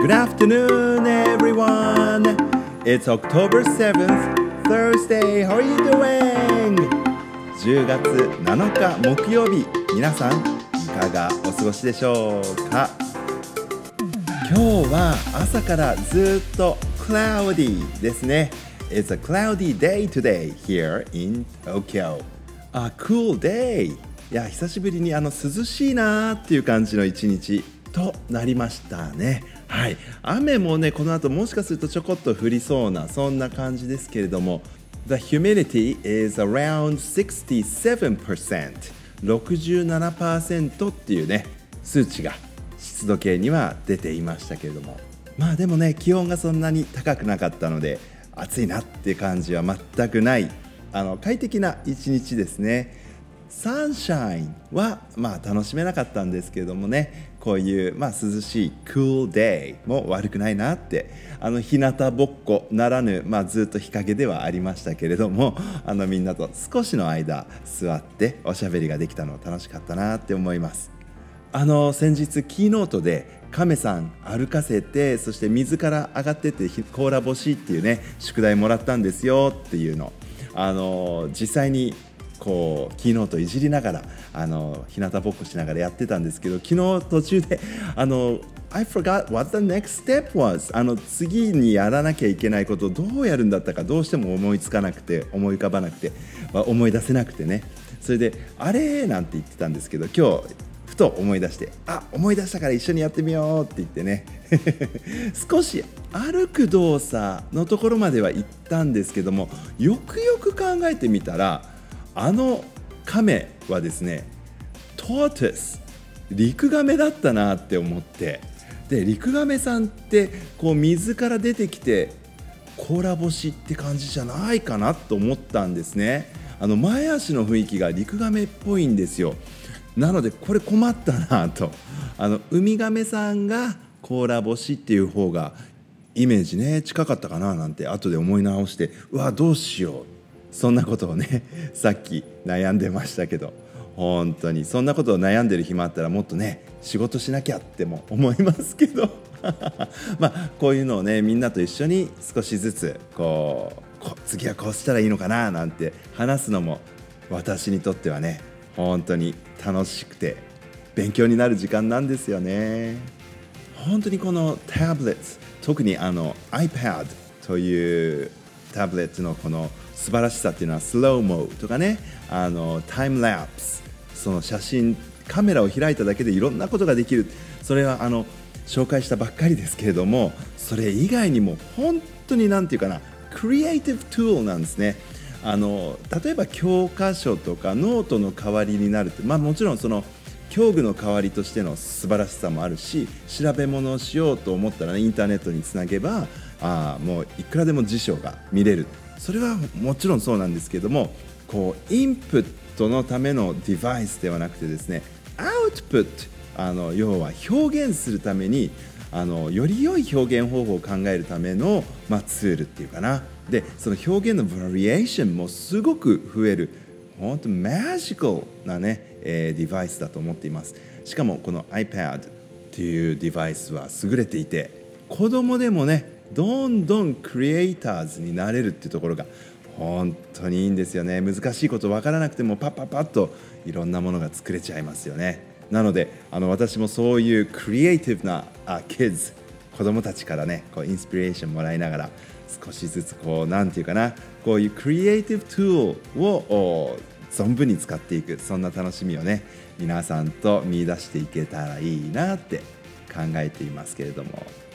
Good afternoon, everyone. It's October 7th, Thursday. How are you doing? 10月7日木曜日、皆さんいかがお過ごしでしょうか今日は朝からずっと cloudy ですね。It's a cloudy day today here in Tokyo. A cool day. いや、久しぶりにあの涼しいなーっていう感じの一日となりましたね。はい、雨もねこの後もしかするとちょこっと降りそうなそんな感じですけれども The humidity is around 67% 67%っていうね数値が湿度計には出ていましたけれども。まあでもね気温がそんなに高くなかったので暑いなっていう感じは全くない。あの快適な一日ですね。サンシャインはまあ楽しめなかったんですけれどもね。こういうまあ涼しい cool day も悪くないなって。あの日向ぼっこならぬ、まあ、ずっと日陰ではありましたけれども あのみんなと少しの間座っておしゃべりができたの楽しかったなって思います。あの先日キーノートで亀さん歩かせてそして水から上がってって甲羅干しっていうね宿題もらったんですよっていうの。あの実際にこうキーノートいじりながらあの日向ぼっこしながらやってたんですけど昨日途中であの I forgot what the next step was あの次にやらなきゃいけないことをどうやるんだったかどうしても思いつかなくて思い浮かばなくて、まあ、思い出せなくてね。それであれ？なんて言ってたんですけど今日ふと思い出してあ思い出したから一緒にやってみようって言ってね。少し歩く動作のところまでは行ったんですけどもよくよく考えてみたらあの亀はですねトーテスリクガメだったなって思ってでリクガメさんってこう水から出てきて甲羅干しって感じじゃないかなと思ったんですね。あの前足の雰囲気がリクガメっぽいんですよ。なのでこれ困ったなと。あのウミガメさんが甲羅干しっていう方がイメージね近かったかななんて後で思い直してうわどうしようそんなことをね さっき悩んでましたけど本当に。そんなことを悩んでる暇あったらもっとね仕事しなきゃっても思いますけど。まあこういうのをねみんなと一緒に少しずつこう次はこうしたらいいのかななんて話すのも私にとってはね本当に楽しくて勉強になる時間なんですよね。本当にこのタブレット特にあの iPad というタブレットのこの素晴らしさっていうのはスローモとかねあのタイムラプスその写真カメラを開いただけでいろんなことができる。それはあの紹介したばっかりですけれどもそれ以外にも本当に何て言うかなクリエイティブツールなんですね。あの例えば教科書とかノートの代わりになるって、まあ、もちろんその教具の代わりとしての素晴らしさもあるし調べ物をしようと思ったら、ね、インターネットにつなげばあもういくらでも辞書が見れる。それはもちろんそうなんですけどもこうインプットのためのデバイスではなくてですねアウトプットあの要は表現するためにあのより良い表現方法を考えるための、まあ、ツールっていうかな。でその表現のバリエーションもすごく増える本当マジカルなね、えー、デバイスだと思っています。しかもこの iPad っていうデバイスは優れていて子供でもねどんどんクリエイターズになれるっていうところが本当にいいんですよね。難しいこと分からなくてもパッパッパッといろんなものが作れちゃいますよね。なのであの私もそういうクリエイティブなあキッズ子供たちからねこうインスピレーションもらいながら少しずつこうなんていうかなこういうクリエイティブトゥールを存分に使っていくそんな楽しみをね皆さんと見出していけたらいいなって考えていますけれども。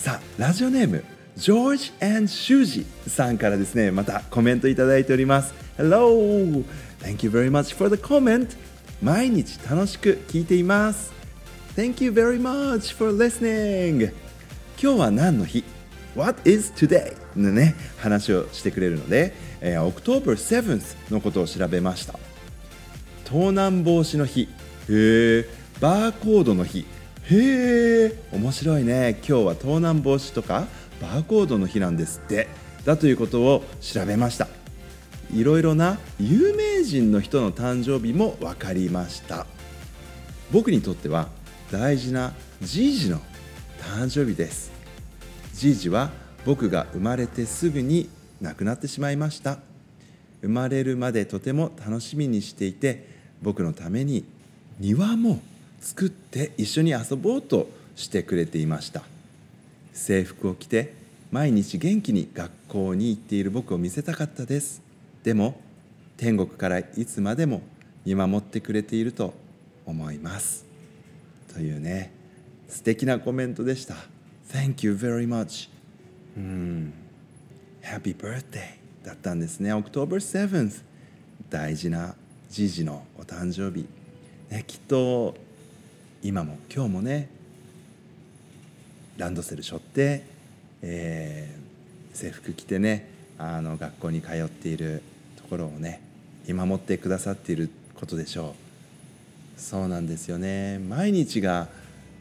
さあラジオネームジョージシュージさんからですねまたコメントいただいております。Hello! Thank you very much for the comment. 毎日楽しく聞いています。Thank you very much for listening. 今日は何の日？What is today? のね話をしてくれるので、えー、October 7th のことを調べました。盗難防止の日。へえバーコードの日。へえ面白いね。今日は盗難防止とかバーコードの日なんですって。だということを調べました。いろいろな有名人の人の誕生日も分かりました。僕にとっては大事なじいじの誕生日です。じいじは僕が生まれてすぐに亡くなってしまいました。生まれるまでとても楽しみにしていて僕のために庭も作って一緒に遊ぼうとしてくれていました。制服を着て毎日元気に学校に行っている僕を見せたかったです。でも天国からいつまでも見守ってくれていると思います。というね素敵なコメントでした。Thank you very much. うん。Happy birthday だったんですね。October 7th 大事なじいじのお誕生日、ね、きっと今も今日もねランドセル背負って、えー、制服着てねあの学校に通っているところをね見守ってくださっていることでしょう。そうなんですよね。毎日が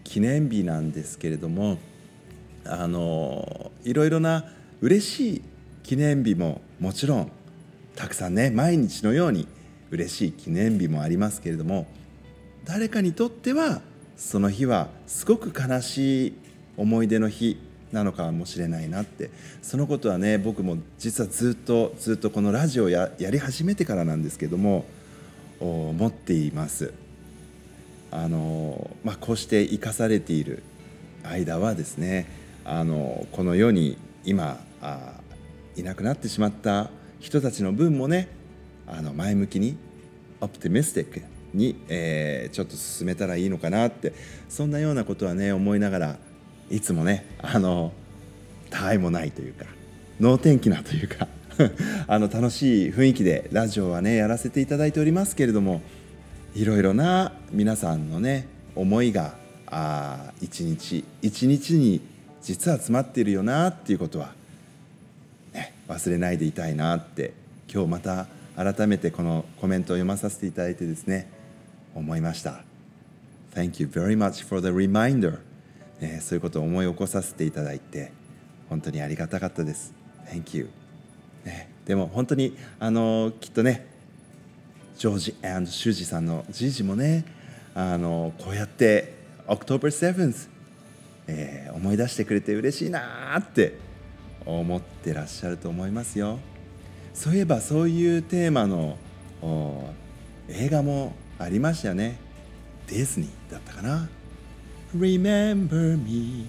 記念日なんですけれどもあのいろいろな嬉しい記念日ももちろんたくさんね毎日のように嬉しい記念日もありますけれども誰かにとってはその日はすごく悲しい思い出の日なのかもしれないなってそのことはね僕も実はずっとずっとこのラジオややり始めてからなんですけども思っています。あのまあ、こうして生かされている間はですねあのこの世に今あいなくなってしまった人たちの分もねあの前向きにオプティミスティックに、えー、ちょっと進めたらいいのかなってそんなようなことはね思いながらいつもねあのたわいもないというか能天気なというか あの楽しい雰囲気でラジオはねやらせていただいておりますけれどもいろいろな皆さんのね思いがあ一日一日に実は詰まっているよなっていうことは、ね、忘れないでいたいなって今日また改めてこのコメントを読まさせていただいてですね思いました。Thank you very much for the reminder、ね、そういうことを思い起こさせていただいて本当にありがたかったです。Thank you、ね、でも本当にあのきっとねジョージシュージさんのじいじもねあのこうやって October 7th えー、思い出してくれて嬉しいなって思ってらっしゃると思いますよ。そういえばそういうテーマの映画もありましたよね。ディズニーだったかな。Remember me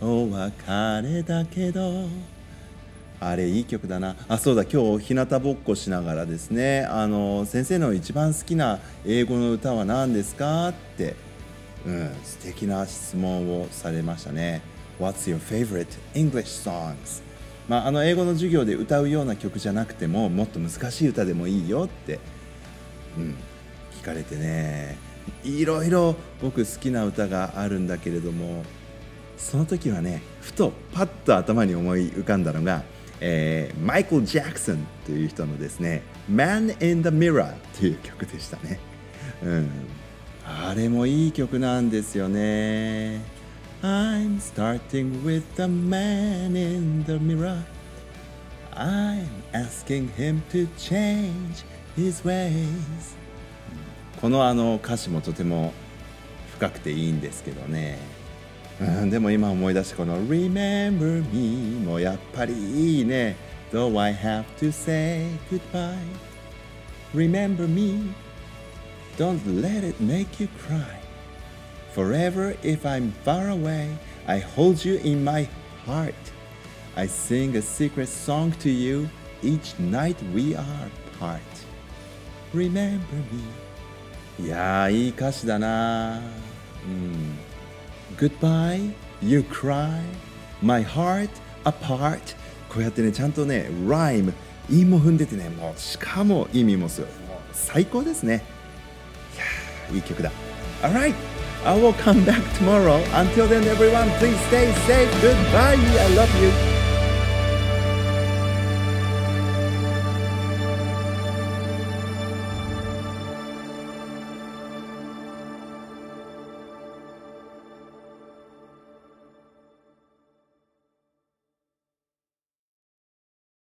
お別れだけど。あれいい曲だな。あそうだ今日日向ぼっこしながらですね。あの先生の一番好きな英語の歌は何ですか？って。うん、素敵な質問をされましたね。What's your favorite English songs? まあ、あの英語の授業で歌うような曲じゃなくてももっと難しい歌でもいいよって、うん、聞かれてね。いろいろ僕好きな歌があるんだけれどもその時はねふとパッと頭に思い浮かんだのが、えー、マイケル・ジャクソンという人のですね「Man in the Mirror」という曲でしたね。うん。あれもいい曲なんですよね。I'm starting with the man in the mirror. I'm asking him to change his ways このあの歌詞もとても深くていいんですけどね、うん、でも今思い出してこの Remember me もやっぱりいいね Though I have to say goodbye Remember me Don't let it make you cry. Forever, if I'm far away, I hold you in my heart. I sing a secret song to you each night we are apart. Remember me. いやー、いい歌詞だな。うん。Goodbye, you cry, my heart apart. こうやってね、ちゃんとね、rhyme、韻も踏んでてね、もうしかも意味もすごい。もう最高ですね。いい曲だ Alright I will come back tomorrow Until then everyone please stay safe Goodbye I love you